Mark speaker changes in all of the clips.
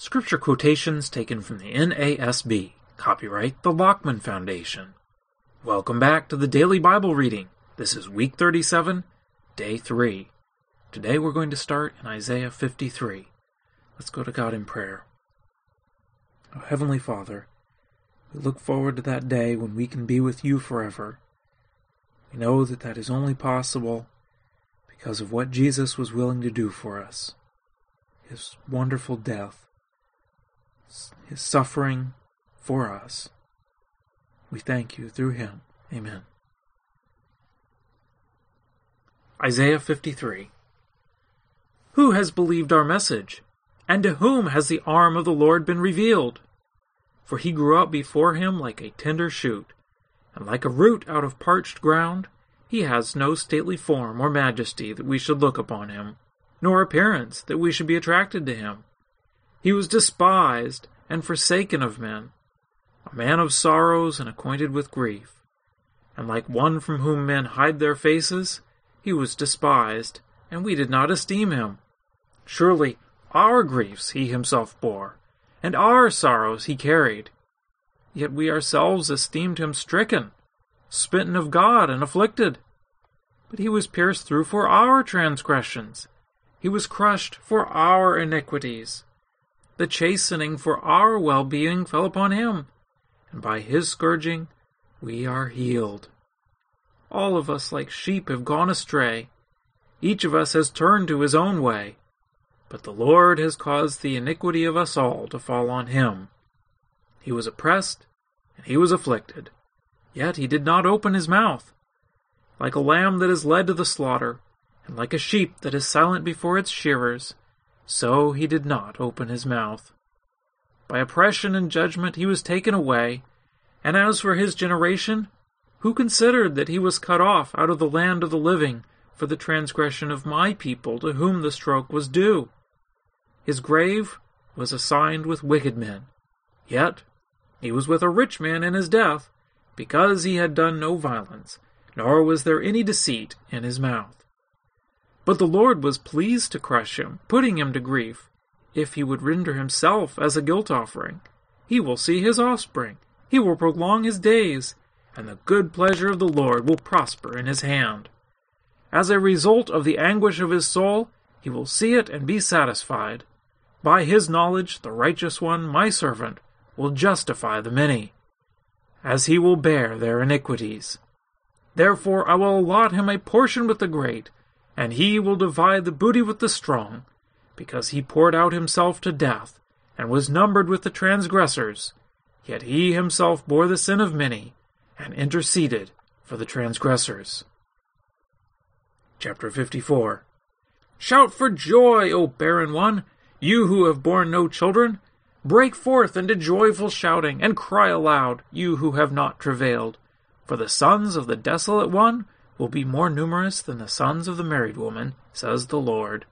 Speaker 1: Scripture quotations taken from the NASB. Copyright the Lockman Foundation. Welcome back to the Daily Bible Reading. This is week 37, day 3. Today we're going to start in Isaiah 53. Let's go to God in prayer. Oh, Heavenly Father, we look forward to that day when we can be with you forever. We know that that is only possible because of what Jesus was willing to do for us his wonderful death his suffering for us. We thank you through him. Amen. Isaiah 53 Who has believed our message? And to whom has the arm of the Lord been revealed? For he grew up before him like a tender shoot, and like a root out of parched ground. He has no stately form or majesty that we should look upon him, nor appearance that we should be attracted to him. He was despised and forsaken of men, a man of sorrows and acquainted with grief. And like one from whom men hide their faces, he was despised, and we did not esteem him. Surely our griefs he himself bore, and our sorrows he carried. Yet we ourselves esteemed him stricken, smitten of God, and afflicted. But he was pierced through for our transgressions, he was crushed for our iniquities. The chastening for our well being fell upon him, and by his scourging we are healed. All of us, like sheep, have gone astray. Each of us has turned to his own way. But the Lord has caused the iniquity of us all to fall on him. He was oppressed, and he was afflicted. Yet he did not open his mouth. Like a lamb that is led to the slaughter, and like a sheep that is silent before its shearers, so he did not open his mouth. By oppression and judgment he was taken away. And as for his generation, who considered that he was cut off out of the land of the living for the transgression of my people to whom the stroke was due? His grave was assigned with wicked men. Yet he was with a rich man in his death, because he had done no violence, nor was there any deceit in his mouth. But the Lord was pleased to crush him, putting him to grief. If he would render himself as a guilt offering, he will see his offspring, he will prolong his days, and the good pleasure of the Lord will prosper in his hand. As a result of the anguish of his soul, he will see it and be satisfied. By his knowledge, the righteous one, my servant, will justify the many, as he will bear their iniquities. Therefore I will allot him a portion with the great, and he will divide the booty with the strong, because he poured out himself to death, and was numbered with the transgressors. Yet he himself bore the sin of many, and interceded for the transgressors. Chapter 54 Shout for joy, O barren one, you who have borne no children. Break forth into joyful shouting, and cry aloud, you who have not travailed. For the sons of the desolate one will be more numerous than the sons of the married woman, says the Lord.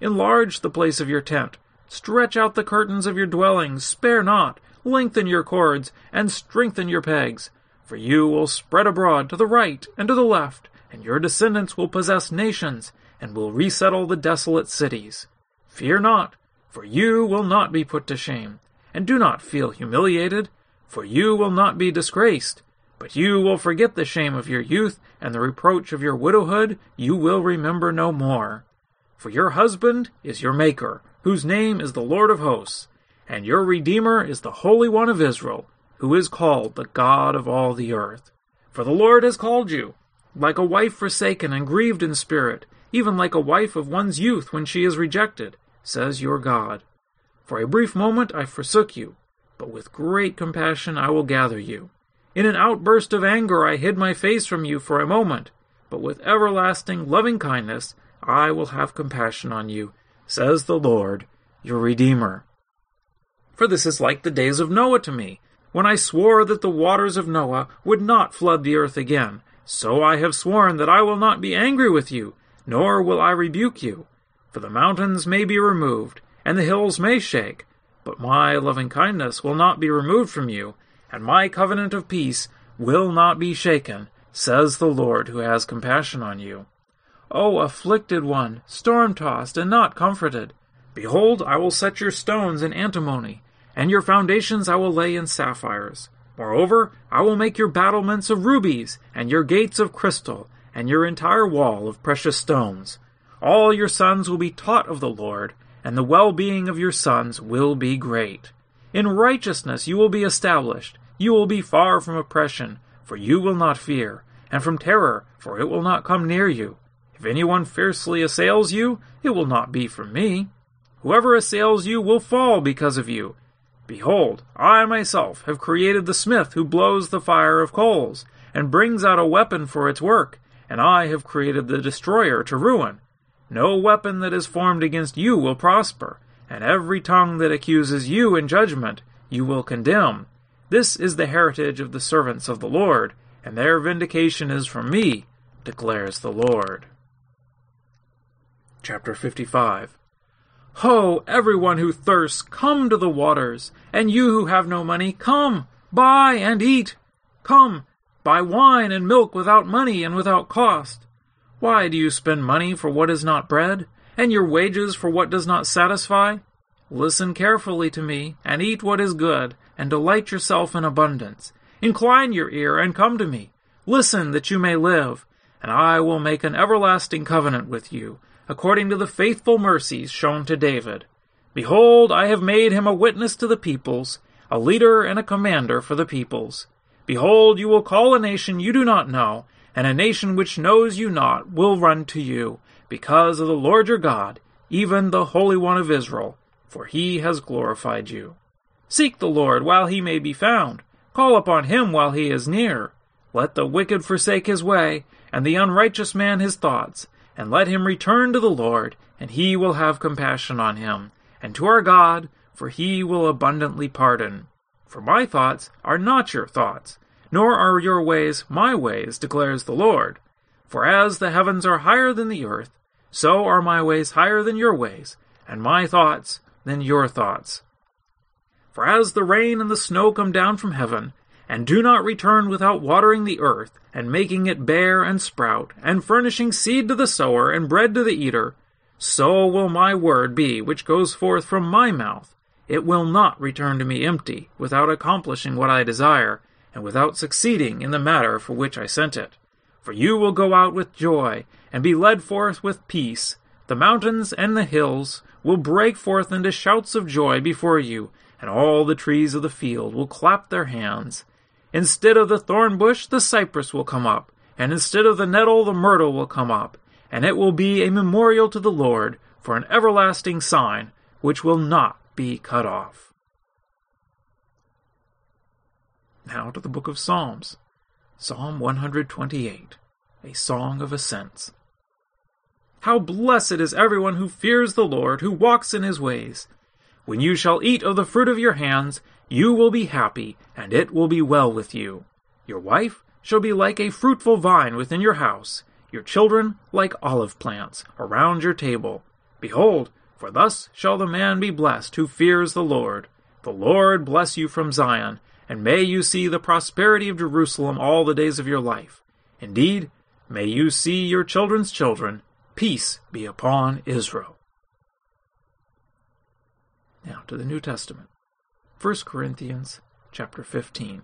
Speaker 1: Enlarge the place of your tent, stretch out the curtains of your dwellings, spare not, lengthen your cords, and strengthen your pegs. For you will spread abroad to the right and to the left, and your descendants will possess nations, and will resettle the desolate cities. Fear not, for you will not be put to shame, and do not feel humiliated, for you will not be disgraced but you will forget the shame of your youth, and the reproach of your widowhood you will remember no more. For your husband is your Maker, whose name is the Lord of hosts, and your Redeemer is the Holy One of Israel, who is called the God of all the earth. For the Lord has called you, like a wife forsaken and grieved in spirit, even like a wife of one's youth when she is rejected, says your God. For a brief moment I forsook you, but with great compassion I will gather you. In an outburst of anger, I hid my face from you for a moment, but with everlasting loving kindness, I will have compassion on you, says the Lord, your Redeemer. For this is like the days of Noah to me, when I swore that the waters of Noah would not flood the earth again. So I have sworn that I will not be angry with you, nor will I rebuke you. For the mountains may be removed, and the hills may shake, but my loving kindness will not be removed from you, and my covenant of peace will not be shaken, says the Lord who has compassion on you. O afflicted one, storm tossed and not comforted, Behold, I will set your stones in antimony, and your foundations I will lay in sapphires. Moreover, I will make your battlements of rubies, and your gates of crystal, and your entire wall of precious stones. All your sons will be taught of the Lord, and the well being of your sons will be great. In righteousness you will be established. You will be far from oppression, for you will not fear, and from terror, for it will not come near you. If anyone fiercely assails you, it will not be from me. Whoever assails you will fall because of you. Behold, I myself have created the smith who blows the fire of coals, and brings out a weapon for its work, and I have created the destroyer to ruin. No weapon that is formed against you will prosper, and every tongue that accuses you in judgment you will condemn. This is the heritage of the servants of the Lord, and their vindication is from me, declares the Lord. Chapter 55 Ho, everyone who thirsts, come to the waters, and you who have no money, come, buy and eat. Come, buy wine and milk without money and without cost. Why do you spend money for what is not bread, and your wages for what does not satisfy? Listen carefully to me, and eat what is good, and delight yourself in abundance. Incline your ear and come to me. Listen that you may live, and I will make an everlasting covenant with you according to the faithful mercies shown to David. Behold, I have made him a witness to the peoples, a leader and a commander for the peoples. Behold, you will call a nation you do not know, and a nation which knows you not will run to you, because of the Lord your God, even the Holy One of Israel, for he has glorified you. Seek the Lord while he may be found, call upon him while he is near. Let the wicked forsake his way, and the unrighteous man his thoughts, and let him return to the Lord, and he will have compassion on him, and to our God, for he will abundantly pardon. For my thoughts are not your thoughts, nor are your ways my ways, declares the Lord. For as the heavens are higher than the earth, so are my ways higher than your ways, and my thoughts than your thoughts. For as the rain and the snow come down from heaven, and do not return without watering the earth, and making it bear and sprout, and furnishing seed to the sower and bread to the eater, so will my word be which goes forth from my mouth. It will not return to me empty, without accomplishing what I desire, and without succeeding in the matter for which I sent it. For you will go out with joy, and be led forth with peace. The mountains and the hills will break forth into shouts of joy before you, and all the trees of the field will clap their hands. Instead of the thorn bush, the cypress will come up, and instead of the nettle, the myrtle will come up, and it will be a memorial to the Lord for an everlasting sign which will not be cut off. Now to the book of Psalms. Psalm 128, a song of ascents. How blessed is everyone who fears the Lord, who walks in his ways. When you shall eat of the fruit of your hands, you will be happy, and it will be well with you. Your wife shall be like a fruitful vine within your house, your children like olive plants around your table. Behold, for thus shall the man be blessed who fears the Lord. The Lord bless you from Zion, and may you see the prosperity of Jerusalem all the days of your life. Indeed, may you see your children's children. Peace be upon Israel. Now to the New Testament. 1 Corinthians chapter 15.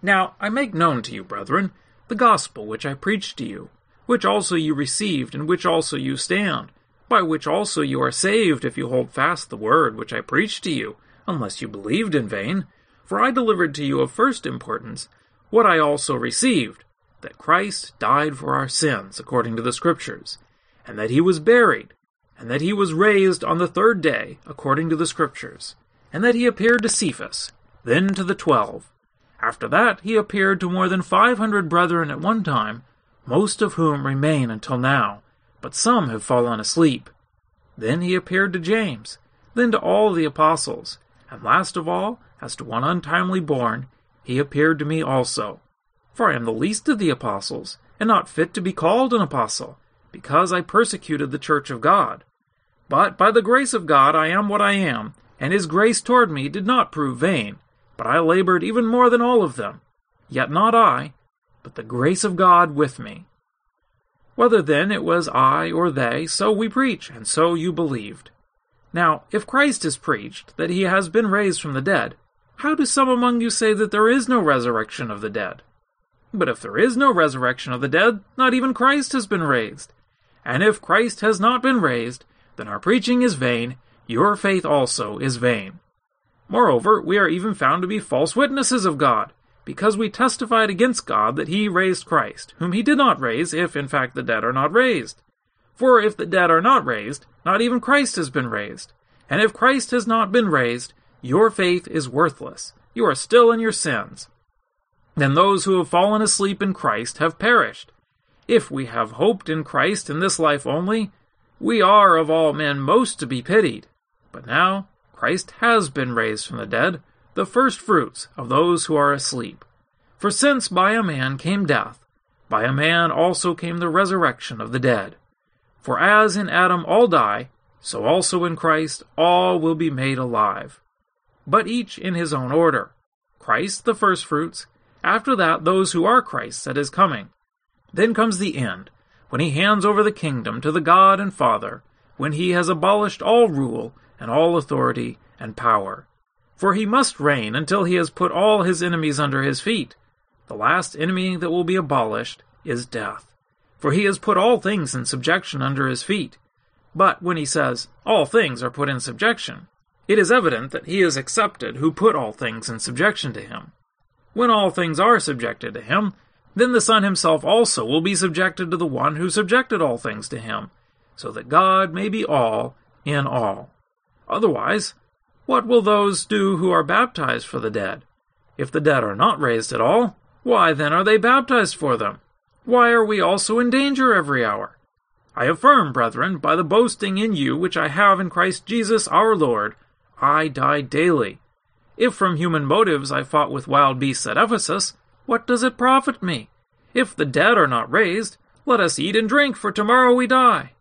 Speaker 1: Now I make known to you, brethren, the gospel which I preached to you, which also you received, and which also you stand, by which also you are saved, if you hold fast the word which I preached to you, unless you believed in vain. For I delivered to you of first importance what I also received, that Christ died for our sins, according to the Scriptures, and that he was buried, and that he was raised on the third day, according to the Scriptures, and that he appeared to Cephas, then to the twelve. After that he appeared to more than five hundred brethren at one time, most of whom remain until now, but some have fallen asleep. Then he appeared to James, then to all the apostles, and last of all, as to one untimely born, he appeared to me also. For I am the least of the apostles, and not fit to be called an apostle, because I persecuted the church of God. But by the grace of God I am what I am, and his grace toward me did not prove vain. But I labored even more than all of them. Yet not I, but the grace of God with me. Whether then it was I or they, so we preach, and so you believed. Now, if Christ is preached that he has been raised from the dead, how do some among you say that there is no resurrection of the dead? But if there is no resurrection of the dead, not even Christ has been raised. And if Christ has not been raised, then our preaching is vain, your faith also is vain. Moreover, we are even found to be false witnesses of God, because we testified against God that he raised Christ, whom he did not raise, if in fact the dead are not raised. For if the dead are not raised, not even Christ has been raised. And if Christ has not been raised, your faith is worthless. You are still in your sins. Then those who have fallen asleep in Christ have perished. If we have hoped in Christ in this life only, we are of all men most to be pitied. But now Christ has been raised from the dead, the firstfruits of those who are asleep. For since by a man came death, by a man also came the resurrection of the dead. For as in Adam all die, so also in Christ all will be made alive. But each in his own order. Christ the firstfruits, after that those who are Christ's at his coming. Then comes the end, when he hands over the kingdom to the God and Father, when he has abolished all rule and all authority and power. For he must reign until he has put all his enemies under his feet. The last enemy that will be abolished is death. For he has put all things in subjection under his feet. But when he says, all things are put in subjection, it is evident that he is accepted who put all things in subjection to him. When all things are subjected to him, then the Son himself also will be subjected to the one who subjected all things to him, so that God may be all in all. Otherwise, what will those do who are baptized for the dead? If the dead are not raised at all, why then are they baptized for them? Why are we also in danger every hour? I affirm, brethren, by the boasting in you which I have in Christ Jesus our Lord, I die daily. If from human motives I fought with wild beasts at Ephesus, what does it profit me? If the dead are not raised, let us eat and drink, for tomorrow we die.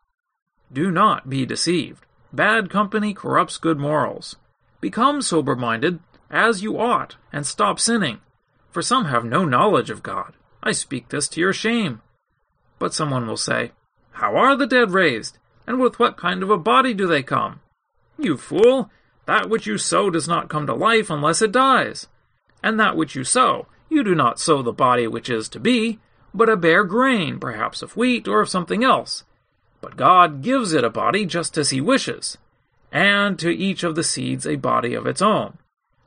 Speaker 1: Do not be deceived. Bad company corrupts good morals. Become sober minded, as you ought, and stop sinning. For some have no knowledge of God. I speak this to your shame. But someone will say, How are the dead raised? And with what kind of a body do they come? You fool! That which you sow does not come to life unless it dies. And that which you sow, you do not sow the body which is to be, but a bare grain, perhaps of wheat or of something else. But God gives it a body just as He wishes, and to each of the seeds a body of its own.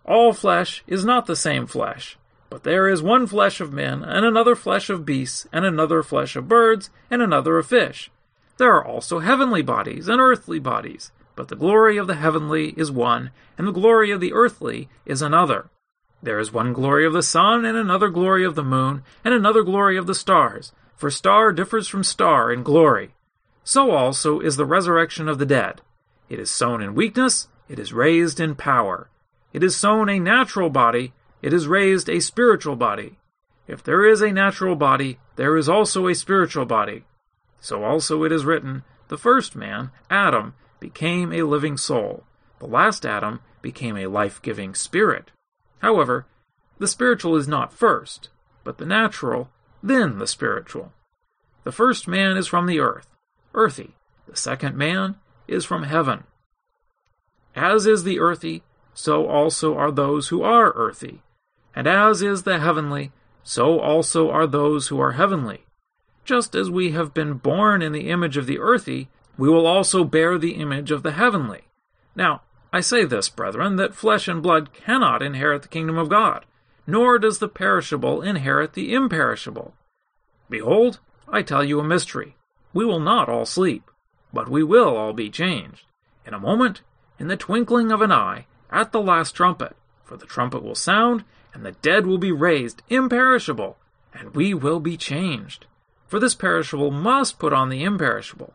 Speaker 1: All flesh is not the same flesh, but there is one flesh of men, and another flesh of beasts, and another flesh of birds, and another of fish. There are also heavenly bodies and earthly bodies, but the glory of the heavenly is one, and the glory of the earthly is another. There is one glory of the sun, and another glory of the moon, and another glory of the stars, for star differs from star in glory. So also is the resurrection of the dead. It is sown in weakness, it is raised in power. It is sown a natural body, it is raised a spiritual body. If there is a natural body, there is also a spiritual body. So also it is written, the first man, Adam, became a living soul. The last Adam became a life giving spirit. However, the spiritual is not first, but the natural, then the spiritual. The first man is from the earth, earthy. The second man is from heaven. As is the earthy, so also are those who are earthy. And as is the heavenly, so also are those who are heavenly. Just as we have been born in the image of the earthy, we will also bear the image of the heavenly. Now, I say this, brethren, that flesh and blood cannot inherit the kingdom of God, nor does the perishable inherit the imperishable. Behold, I tell you a mystery. We will not all sleep, but we will all be changed. In a moment, in the twinkling of an eye, at the last trumpet, for the trumpet will sound, and the dead will be raised imperishable, and we will be changed. For this perishable must put on the imperishable,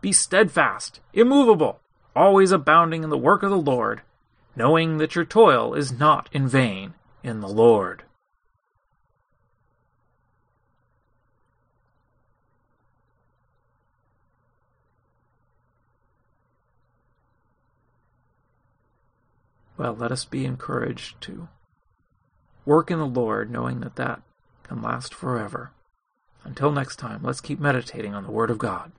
Speaker 1: be steadfast, immovable, always abounding in the work of the Lord, knowing that your toil is not in vain in the Lord. Well, let us be encouraged to work in the Lord, knowing that that can last forever. Until next time, let's keep meditating on the Word of God.